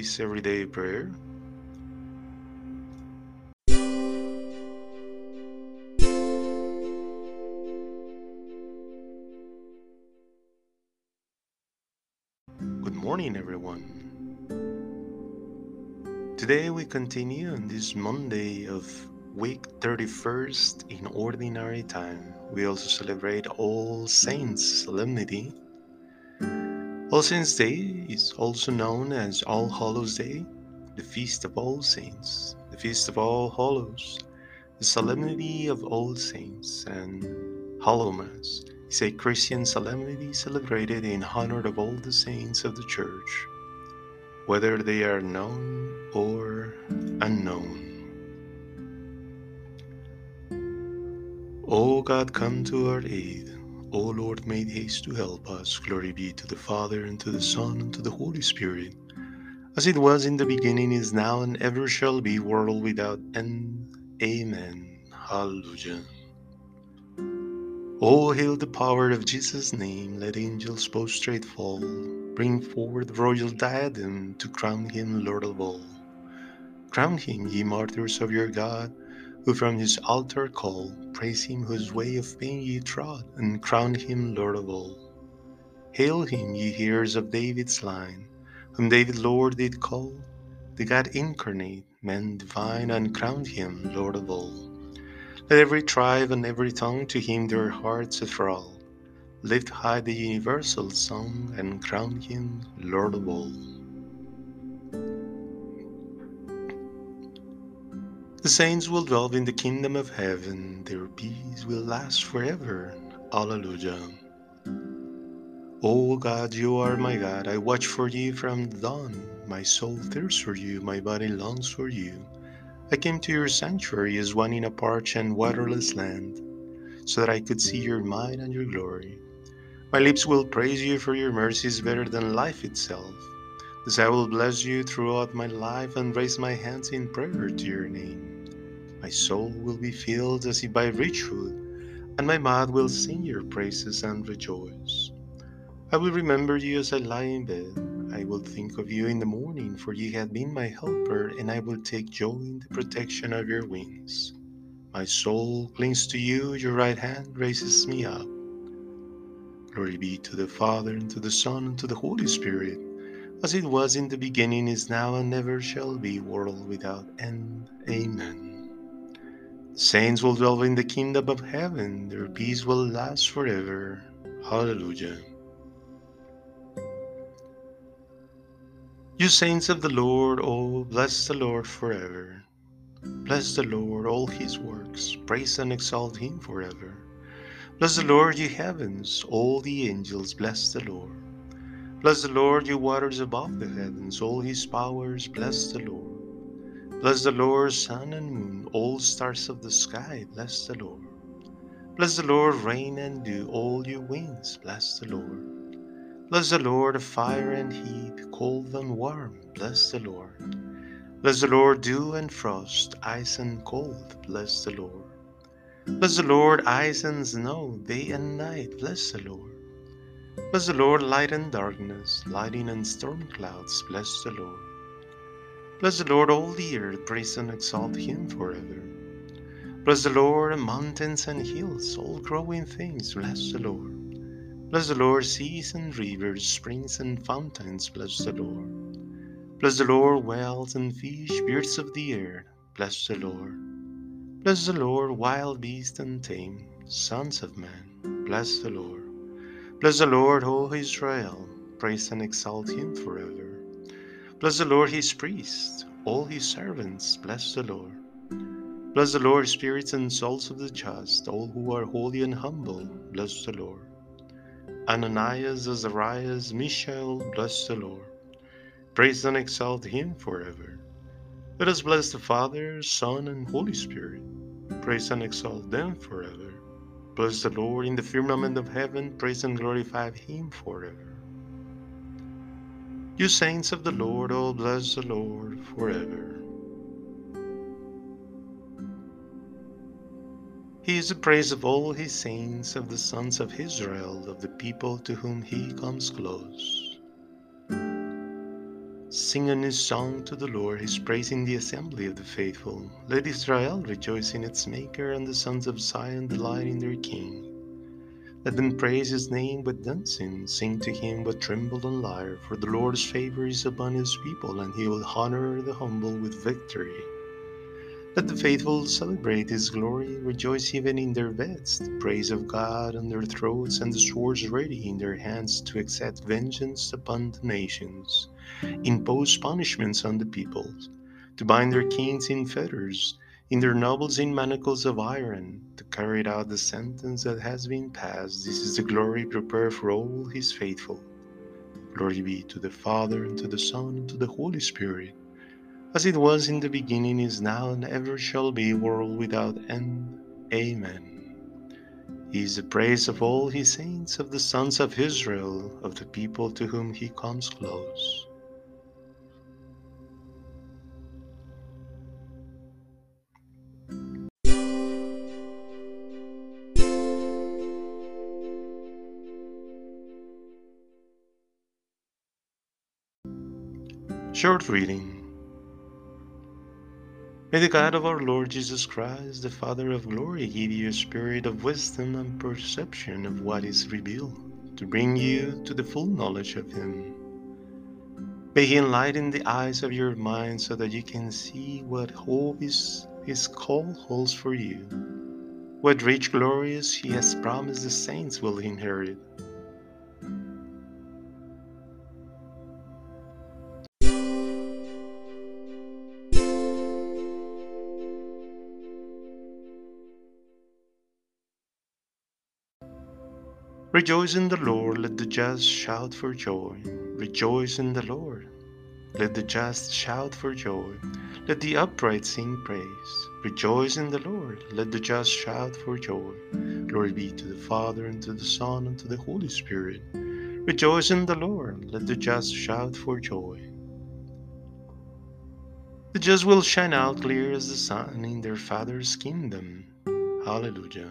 this everyday prayer. Good morning, everyone. Today we continue on this Monday of week 31st in ordinary time. We also celebrate All Saints Solemnity. All Saints Day is also known as All Hallows Day, the Feast of All Saints, the Feast of All Hallows, the Solemnity of All Saints, and Hallowmas is a Christian solemnity celebrated in honor of all the saints of the Church, whether they are known or unknown. O God, come to our aid. O Lord, make haste to help us. Glory be to the Father, and to the Son, and to the Holy Spirit, as it was in the beginning, is now, and ever shall be, world without end. Amen. Hallelujah. All hail the power of Jesus' name. Let angels prostrate fall. Bring forward the royal diadem to crown him Lord of all. Crown him, ye martyrs of your God, who from his altar call. Praise him whose way of pain ye trod, and crown him Lord of all. Hail him, ye heirs of David's line, whom David Lord did call. The God incarnate, man divine, and crowned him Lord of all. Let every tribe and every tongue to him their hearts enthrall. Lift high the universal song and crown him Lord of all. The saints will dwell in the kingdom of heaven, their peace will last forever. Alleluia. O God, you are my God, I watch for you from dawn. My soul thirsts for you, my body longs for you. I came to your sanctuary as one in a parched and waterless land, so that I could see your might and your glory. My lips will praise you for your mercies better than life itself. Thus I will bless you throughout my life and raise my hands in prayer to your name. My soul will be filled as if by food, and my mouth will sing your praises and rejoice. I will remember you as I lie in bed. I will think of you in the morning, for you have been my helper, and I will take joy in the protection of your wings. My soul clings to you, your right hand raises me up. Glory be to the Father, and to the Son, and to the Holy Spirit, as it was in the beginning, is now, and never shall be, world without end. Amen. Saints will dwell in the kingdom of heaven, their peace will last forever. Hallelujah. You saints of the Lord, oh, bless the Lord forever. Bless the Lord, all his works, praise and exalt him forever. Bless the Lord, ye heavens, all the angels, bless the Lord. Bless the Lord, you waters above the heavens, all his powers, bless the Lord. Bless the Lord, sun and moon, all stars of the sky, bless the Lord. Bless the Lord, rain and dew, all you winds, bless the Lord. Bless the Lord, fire and heat, cold and warm, bless the Lord. Bless the Lord, dew and frost, ice and cold, bless the Lord. Bless the Lord, ice and snow, day and night, bless the Lord. Bless the Lord, light and darkness, lightning and storm clouds, bless the Lord. Bless the Lord, all the earth, praise and exalt him forever. Bless the Lord, mountains and hills, all growing things, bless the Lord. Bless the Lord, seas and rivers, springs and fountains, bless the Lord. Bless the Lord, whales and fish, birds of the air, bless the Lord. Bless the Lord, wild beast and tame, sons of man, bless the Lord. Bless the Lord, O Israel, praise and exalt him forever. Bless the Lord, his priests, all his servants, bless the Lord. Bless the Lord, spirits and souls of the just, all who are holy and humble, bless the Lord. Ananias, Azarias, Mishael, bless the Lord. Praise and exalt him forever. Let us bless the Father, Son, and Holy Spirit. Praise and exalt them forever. Bless the Lord in the firmament of heaven, praise and glorify him forever. You saints of the Lord, oh bless the Lord forever. He is the praise of all his saints, of the sons of Israel, of the people to whom he comes close. Sing a new song to the Lord, his praise in the assembly of the faithful. Let Israel rejoice in its Maker, and the sons of Zion delight in their King. Let them praise his name with dancing, sing to him with timbrel and lyre, for the Lord's favor is upon his people, and he will honor the humble with victory. Let the faithful celebrate his glory, rejoice even in their beds, the praise of God on their throats, and the swords ready in their hands to exact vengeance upon the nations, impose punishments on the peoples, to bind their kings in fetters, in their nobles in manacles of iron, to carry out the sentence that has been passed. This is the glory prepared for all his faithful. Glory be to the Father, and to the Son, and to the Holy Spirit, as it was in the beginning, is now, and ever shall be, world without end. Amen. He is the praise of all his saints, of the sons of Israel, of the people to whom he comes close. Short reading. May the God of our Lord Jesus Christ, the Father of glory, give you a spirit of wisdom and perception of what is revealed, to bring you to the full knowledge of Him. May He enlighten the eyes of your mind so that you can see what hope is His call holds for you, what rich glories He has promised the saints will inherit Rejoice in the Lord, let the just shout for joy. Rejoice in the Lord, let the just shout for joy. Let the upright sing praise. Rejoice in the Lord, let the just shout for joy. Glory be to the Father, and to the Son, and to the Holy Spirit. Rejoice in the Lord, let the just shout for joy. The just will shine out clear as the sun in their Father's kingdom. Hallelujah.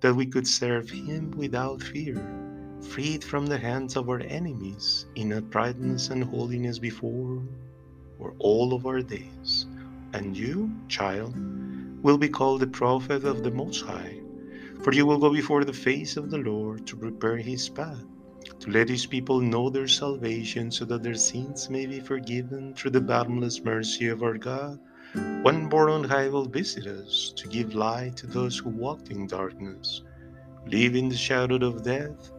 that we could serve Him without fear, freed from the hands of our enemies, in uprightness and holiness before for all of our days. And you, child, will be called the prophet of the Most High, for you will go before the face of the Lord to prepare His path, to let His people know their salvation, so that their sins may be forgiven through the boundless mercy of our God one born on high will visit us to give light to those who walked in darkness, live in the shadow of death,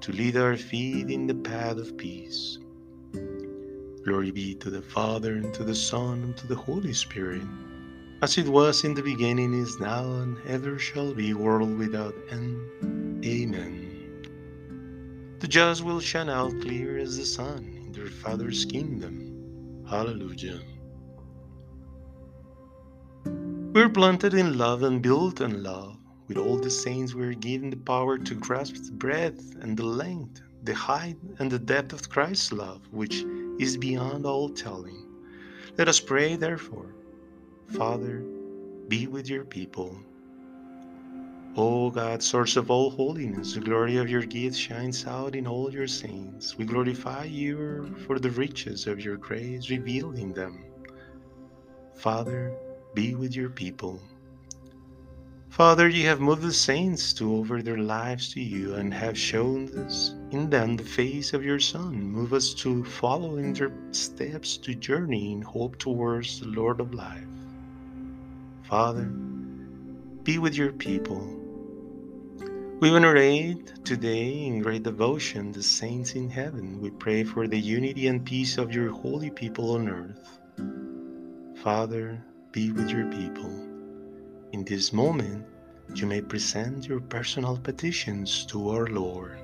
to lead our feet in the path of peace. Glory be to the Father, and to the Son, and to the Holy Spirit, as it was in the beginning, is now, and ever shall be, world without end. Amen. The just will shine out clear as the sun in their Father's kingdom. Hallelujah. We're planted in love and built on love. With all the saints, we're given the power to grasp the breadth and the length, the height and the depth of Christ's love, which is beyond all telling. Let us pray, therefore. Father, be with your people. O God, source of all holiness, the glory of your gift shines out in all your saints. We glorify you for the riches of your grace revealed in them. Father, be with your people. Father, you have moved the saints to offer their lives to you and have shown us in them the face of your Son. Move us to follow in their steps to journey in hope towards the Lord of life. Father, be with your people. We venerate today in great devotion the saints in heaven. We pray for the unity and peace of your holy people on earth. Father, be with your people. In this moment, you may present your personal petitions to our Lord.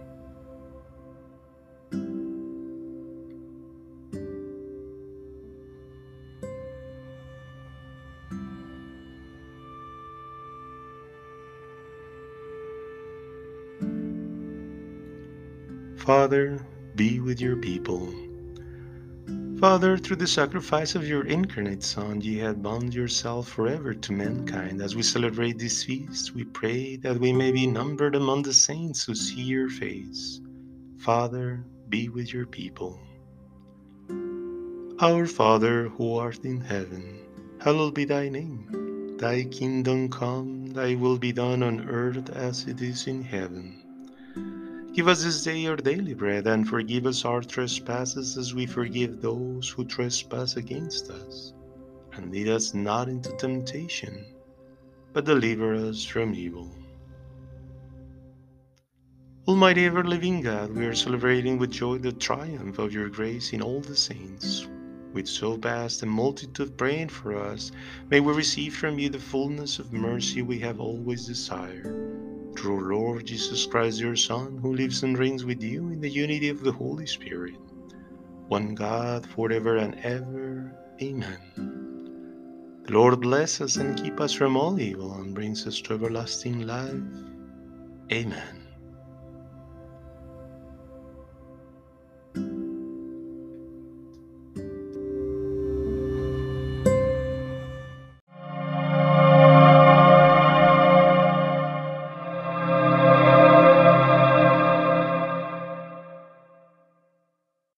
Father, be with your people Father, through the sacrifice of your incarnate Son, ye have bound yourself forever to mankind. As we celebrate this feast, we pray that we may be numbered among the saints who see your face. Father, be with your people. Our Father, who art in heaven, hallowed be thy name. Thy kingdom come, thy will be done on earth as it is in heaven. Give us this day our daily bread, and forgive us our trespasses as we forgive those who trespass against us. And lead us not into temptation, but deliver us from evil. Almighty ever living God, we are celebrating with joy the triumph of your grace in all the saints. With so vast a multitude praying for us, may we receive from you the fullness of mercy we have always desired through Lord Jesus Christ, your Son, who lives and reigns with you in the unity of the Holy Spirit, one God, forever and ever. Amen. The Lord bless us and keep us from all evil and brings us to everlasting life. Amen.